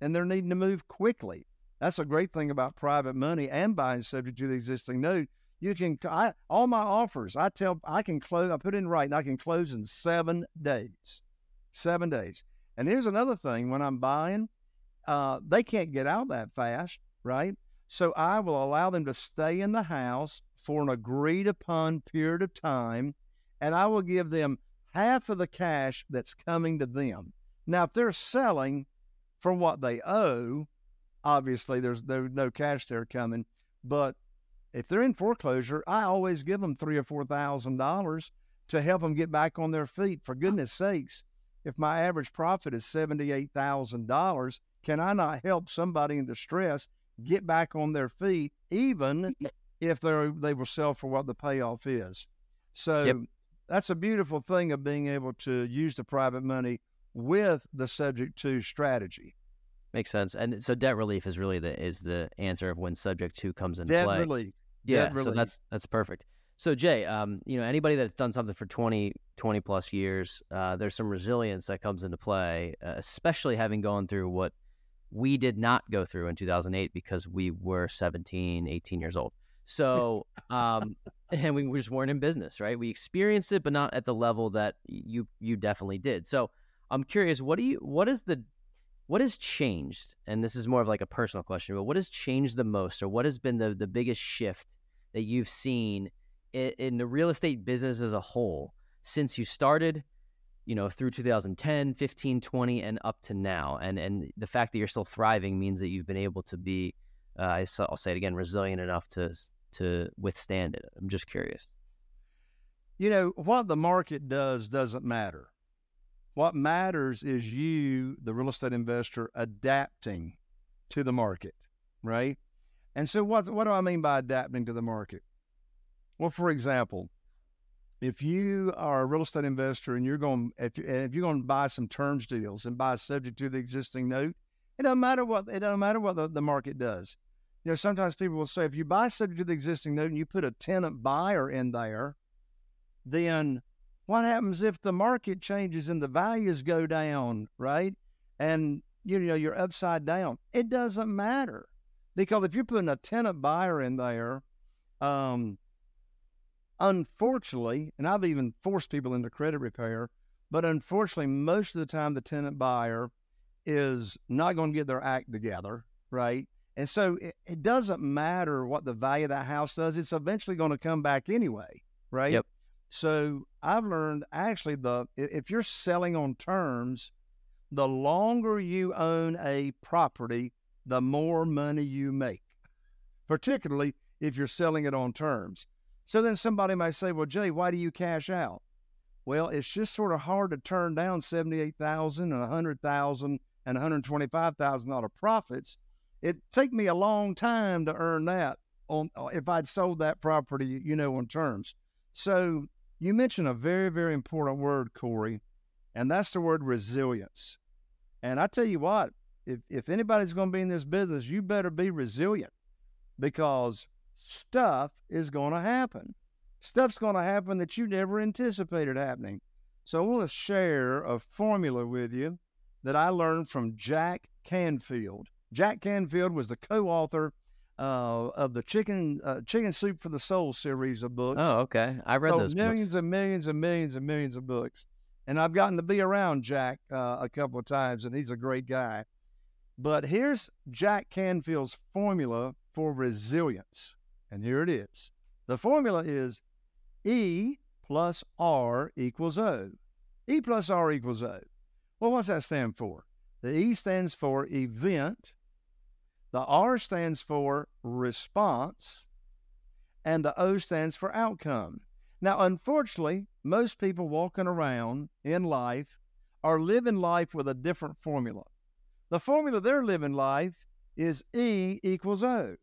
Speaker 4: and they're needing to move quickly. That's a great thing about private money and buying subject to the existing note. You can I, all my offers. I tell I can close. I put in writing. I can close in seven days. Seven days. And here's another thing: when I'm buying, uh, they can't get out that fast, right? So I will allow them to stay in the house for an agreed upon period of time, and I will give them half of the cash that's coming to them. Now, if they're selling for what they owe, obviously there's, there's no cash there coming. But if they're in foreclosure, I always give them three or four thousand dollars to help them get back on their feet. For goodness sakes, if my average profit is seventy-eight thousand dollars, can I not help somebody in distress get back on their feet, even if they they will sell for what the payoff is. So yep. that's a beautiful thing of being able to use the private money with the subject to strategy.
Speaker 3: Makes sense. And so debt relief is really the is the answer of when subject to comes into
Speaker 4: debt
Speaker 3: play.
Speaker 4: Relief.
Speaker 3: Yeah,
Speaker 4: debt
Speaker 3: so that's that's perfect. So Jay, um, you know, anybody that's done something for 20, 20 plus years, uh, there's some resilience that comes into play, uh, especially having gone through what we did not go through in 2008 because we were 17, 18 years old. So, um, and we just weren't in business, right? We experienced it, but not at the level that you you definitely did. So, I'm curious, what do you what is the what has changed? And this is more of like a personal question, but what has changed the most, or what has been the the biggest shift that you've seen in, in the real estate business as a whole since you started you know, through 2010, 15, 20, and up to now. And and the fact that you're still thriving means that you've been able to be, uh, I'll say it again, resilient enough to to withstand it. I'm just curious.
Speaker 4: You know, what the market does doesn't matter. What matters is you, the real estate investor, adapting to the market, right? And so, what what do I mean by adapting to the market? Well, for example, if you are a real estate investor and you're going if, if you're going to buy some terms deals and buy subject to the existing note, it doesn't matter what it doesn't matter what the, the market does. You know, sometimes people will say if you buy subject to the existing note and you put a tenant buyer in there, then what happens if the market changes and the values go down, right? And you know you're upside down. It doesn't matter because if you're putting a tenant buyer in there, um, Unfortunately, and I've even forced people into credit repair, but unfortunately, most of the time the tenant buyer is not going to get their act together, right? And so it, it, doesn't matter what the value of that house does, it's eventually going to come back anyway, right?
Speaker 3: Yep.
Speaker 4: So I've learned actually the if you're selling on terms, the longer you own a property, the more money you make. Particularly if you're selling it on terms. So then somebody might say, well, Jay, why do you cash out? Well, it's just sort of hard to turn down 78,000 and 100,000 and $125,000 profits. It take me a long time to earn that. on uh, if I'd sold that property, you know, on terms. So you mentioned a very, very important word, Corey, and that's the word resilience. And I tell you what, if, if anybody's going to be in this business, you better be resilient because stuff is going to happen. Stuff's going to happen that you never anticipated happening. So I want to share a formula with you that I learned from Jack Canfield. Jack Canfield was the co-author uh, of the Chicken uh, Chicken Soup for the Soul series of books.
Speaker 3: Oh, okay. I read
Speaker 4: So
Speaker 3: those
Speaker 4: millions
Speaker 3: books.
Speaker 4: and millions and millions and millions of books. And I've gotten to be around Jack uh, a couple of times, and he's a great guy. But here's Jack Canfield's formula for resilience. And here it is. The formula is E plus R equals O. E plus R equals O. Well, what's that stand for? The E stands for event, the R stands for response, and the O stands for outcome. Now, unfortunately, most people walking around in life are living life with a different formula. The formula they're living life is E equals O.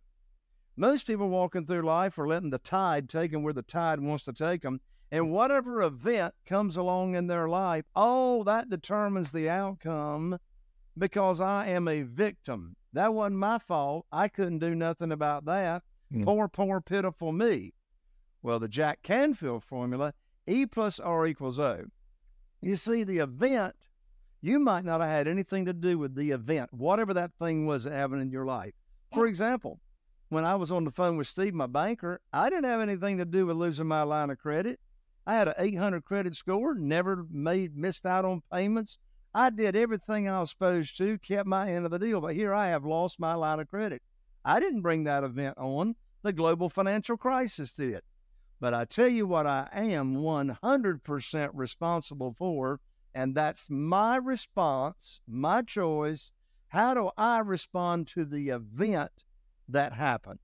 Speaker 4: Most people walking through life are letting the tide take them where the tide wants to take them. And whatever event comes along in their life, oh, that determines the outcome because I am a victim. That wasn't my fault. I couldn't do nothing about that.
Speaker 2: Mm.
Speaker 4: Poor, poor, pitiful me. Well, the Jack Canfield formula, E plus R equals O. You see, the event, you might not have had anything to do with the event, whatever that thing was that happened in your life. For example, when I was on the phone with Steve, my banker, I didn't have anything to do with losing my line of credit. I had an 800 credit score, never made missed out on payments. I did everything I was supposed to, kept my end of the deal, but here I have lost my line of credit. I didn't bring that event on. The global financial crisis did. But I tell you what, I am 100% responsible for, and that's my response, my choice. How do I respond to the event that happened?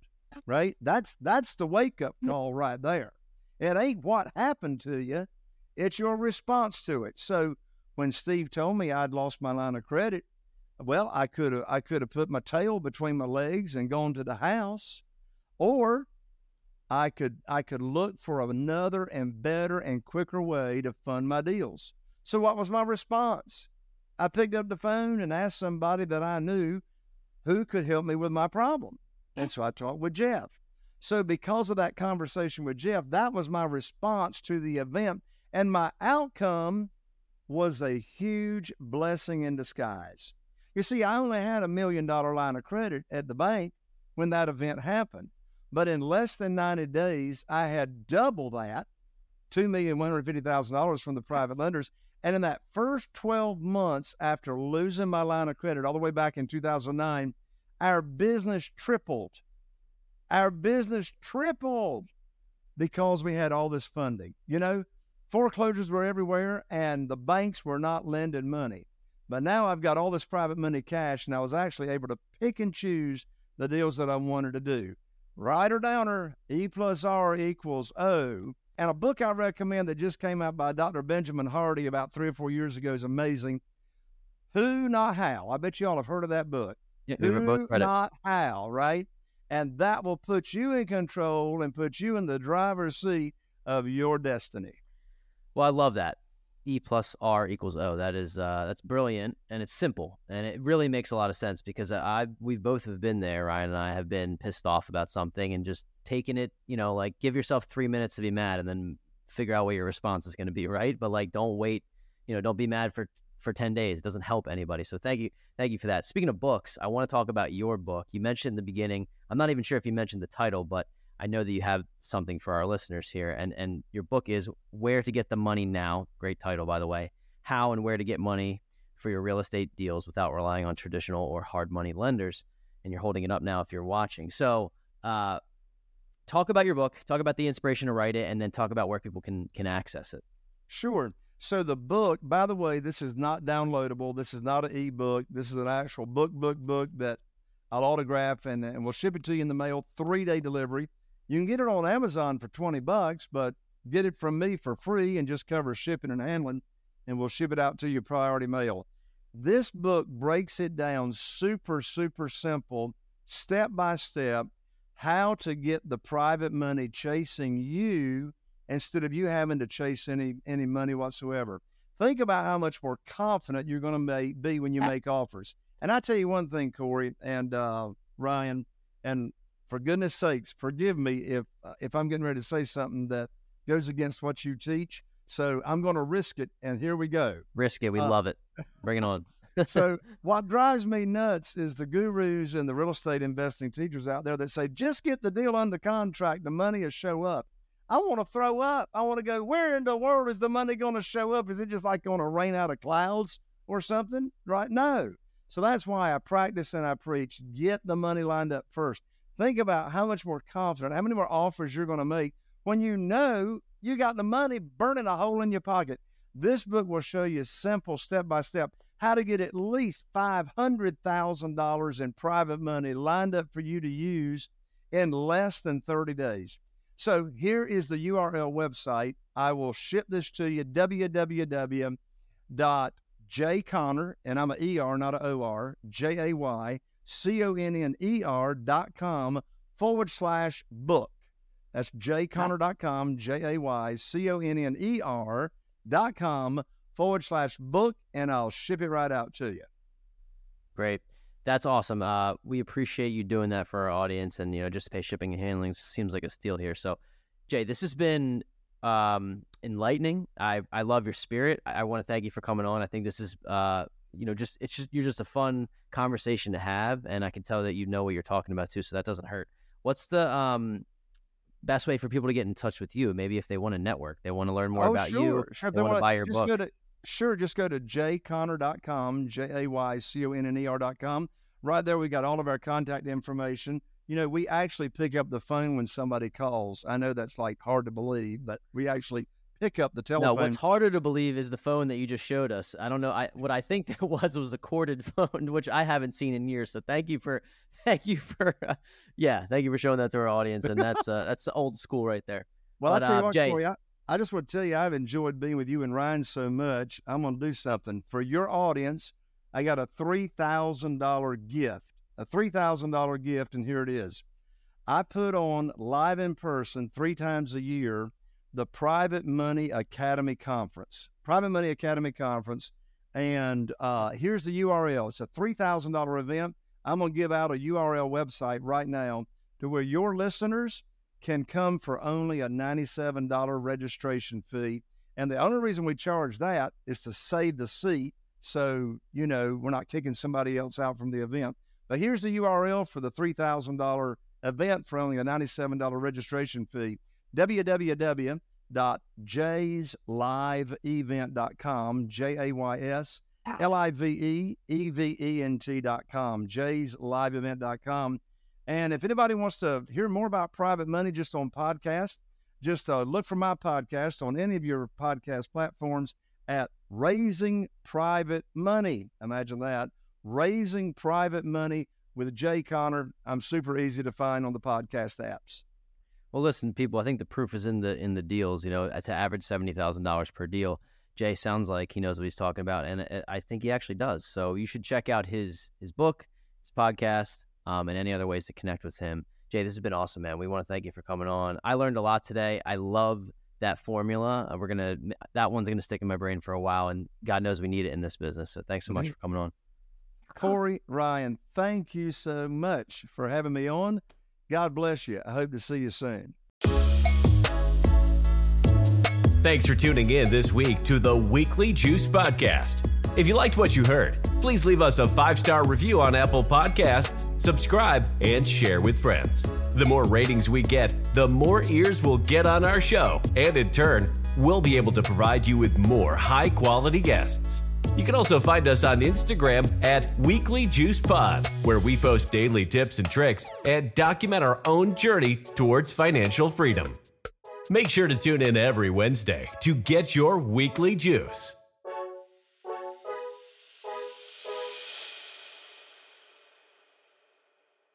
Speaker 4: Right? That's that's the wake up mm. call right there. It ain't what happened to you, it's your response to it. So when Steve told me I'd lost my line of credit, well, I could have I could have put my tail between my legs and gone to the house, or I could I could look for another and better and quicker way to fund my deals. So what was my response? I picked up the phone and asked somebody that I knew who could help me with my problem. And so I talked with Jeff. So because of that conversation with Jeff, that was my response to the event and my outcome was a huge blessing in disguise. You see, I only had a million dollar line of credit at the bank when that event happened. But in less than 90 days, I had double that, $2,150,000 from the private lenders. And in that first 12 months after losing my line of credit all the way back in 2009, our business tripled. Our business tripled because we had all this funding. You know, foreclosures were everywhere and the banks were not lending money. But now I've got all this private money cash and I was actually able to pick and choose the deals that I wanted to do. Write or downer, E plus R equals O. And a book I recommend that just came out by Dr. Benjamin Hardy about three or four years ago is amazing. Who Not How. I bet you all have heard of that book.
Speaker 3: Yeah, we were
Speaker 4: Who
Speaker 3: both.
Speaker 4: Not How, right? And that will put you in control and put you in the driver's seat of your destiny.
Speaker 3: Well, I love that. E plus R equals O. That is uh, that's brilliant and it's simple and it really makes a lot of sense because I we've both have been there. Ryan and I have been pissed off about something and just taking it. You know, like give yourself three minutes to be mad and then figure out what your response is going to be. Right, but like don't wait. You know, don't be mad for for ten days. It doesn't help anybody. So thank you, thank you for that. Speaking of books, I want to talk about your book. You mentioned in the beginning. I'm not even sure if you mentioned the title, but I know that you have something for our listeners here, and and your book is "Where to Get the Money Now." Great title, by the way. How and where to get money for your real estate deals without relying on traditional or hard money lenders. And you're holding it up now if you're watching. So, uh, talk about your book, talk about the inspiration to write it, and then talk about where people can can access it.
Speaker 4: Sure. So the book, by the way, this is not downloadable. This is not an ebook. This is an actual book, book, book that I'll autograph and, and we'll ship it to you in the mail, three day delivery. You can get it on Amazon for 20 bucks, but get it from me for free and just cover shipping and handling, and we'll ship it out to you priority mail. This book breaks it down super, super simple, step by step, how to get the private money chasing you instead of you having to chase any any money whatsoever. Think about how much more confident you're going to be when you make offers. And I tell you one thing, Corey and uh, Ryan, and for goodness sakes, forgive me if uh, if I'm getting ready to say something that goes against what you teach. So I'm going to risk it, and here we go.
Speaker 3: Risk it. We uh, love it. Bring it on.
Speaker 4: so what drives me nuts is the gurus and the real estate investing teachers out there that say just get the deal under contract, the money will show up. I want to throw up. I want to go, where in the world is the money going to show up? Is it just like going to rain out of clouds or something? Right? No. So that's why I practice and I preach. Get the money lined up first. Think about how much more confident, how many more offers you're going to make when you know you got the money burning a hole in your pocket. This book will show you simple step by step how to get at least $500,000 in private money lined up for you to use in less than 30 days. So here is the URL website. I will ship this to you www.jayconner, and I'm an ER, not an OR, J A Y C O N N E R dot com forward slash book. That's jayconner.com, J A Y C O N N E R dot com forward slash book, and I'll ship it right out to you.
Speaker 3: Great. That's awesome. Uh, we appreciate you doing that for our audience, and you know, just to pay shipping and handling seems like a steal here. So, Jay, this has been um, enlightening. I I love your spirit. I, I want to thank you for coming on. I think this is uh, you know, just it's just you're just a fun conversation to have, and I can tell that you know what you're talking about too. So that doesn't hurt. What's the um best way for people to get in touch with you? Maybe if they want to network, they want to learn more
Speaker 4: oh,
Speaker 3: about
Speaker 4: sure.
Speaker 3: you,
Speaker 4: sure.
Speaker 3: they, they want to buy your
Speaker 4: book.
Speaker 3: Go to,
Speaker 4: Sure, just go to jayconner.com, J A Y C O N N E R.com. Right there, we got all of our contact information. You know, we actually pick up the phone when somebody calls. I know that's like hard to believe, but we actually pick up the telephone.
Speaker 3: No, what's harder to believe is the phone that you just showed us. I don't know. I what I think that was was a corded phone, which I haven't seen in years. So thank you for, thank you for, uh, yeah, thank you for showing that to our audience. And that's uh, that's old school right there.
Speaker 4: Well, I'll tell you uh, what, Jay, Corey, I, I just want to tell you, I've enjoyed being with you and Ryan so much. I'm going to do something for your audience. I got a $3,000 gift, a $3,000 gift, and here it is. I put on live in person three times a year the Private Money Academy Conference. Private Money Academy Conference. And uh, here's the URL. It's a $3,000 event. I'm going to give out a URL website right now to where your listeners can come for only a $97 registration fee. And the only reason we charge that is to save the seat. So, you know, we're not kicking somebody else out from the event. But here's the URL for the $3,000 event for only a $97 registration fee www.jaysliveevent.com, J A Y S L I V E E V E N T.com, jaysliveevent.com. And if anybody wants to hear more about private money just on podcast, just uh, look for my podcast on any of your podcast platforms at Raising Private Money. Imagine that. Raising Private Money with Jay Conner. I'm super easy to find on the podcast apps.
Speaker 3: Well, listen, people. I think the proof is in the in the deals. You know, it's an average seventy thousand dollars per deal. Jay sounds like he knows what he's talking about, and uh, I think he actually does. So you should check out his his book, his podcast, um, and any other ways to connect with him. Jay, this has been awesome, man. We want to thank you for coming on. I learned a lot today. I love that formula. Uh, we're gonna that one's gonna stick in my brain for a while, and God knows we need it in this business. So thanks so much mm-hmm. for coming on.
Speaker 4: Corey Ryan, thank you so much for having me on. God bless you. I hope to see you soon.
Speaker 1: Thanks for tuning in this week to the Weekly Juice Podcast. If you liked what you heard, please leave us a five star review on Apple Podcasts, subscribe, and share with friends. The more ratings we get, the more ears we'll get on our show, and in turn, we'll be able to provide you with more high quality guests. You can also find us on Instagram at Weekly Juice Pod, where we post daily tips and tricks and document our own journey towards financial freedom. Make sure to tune in every Wednesday to get your weekly juice.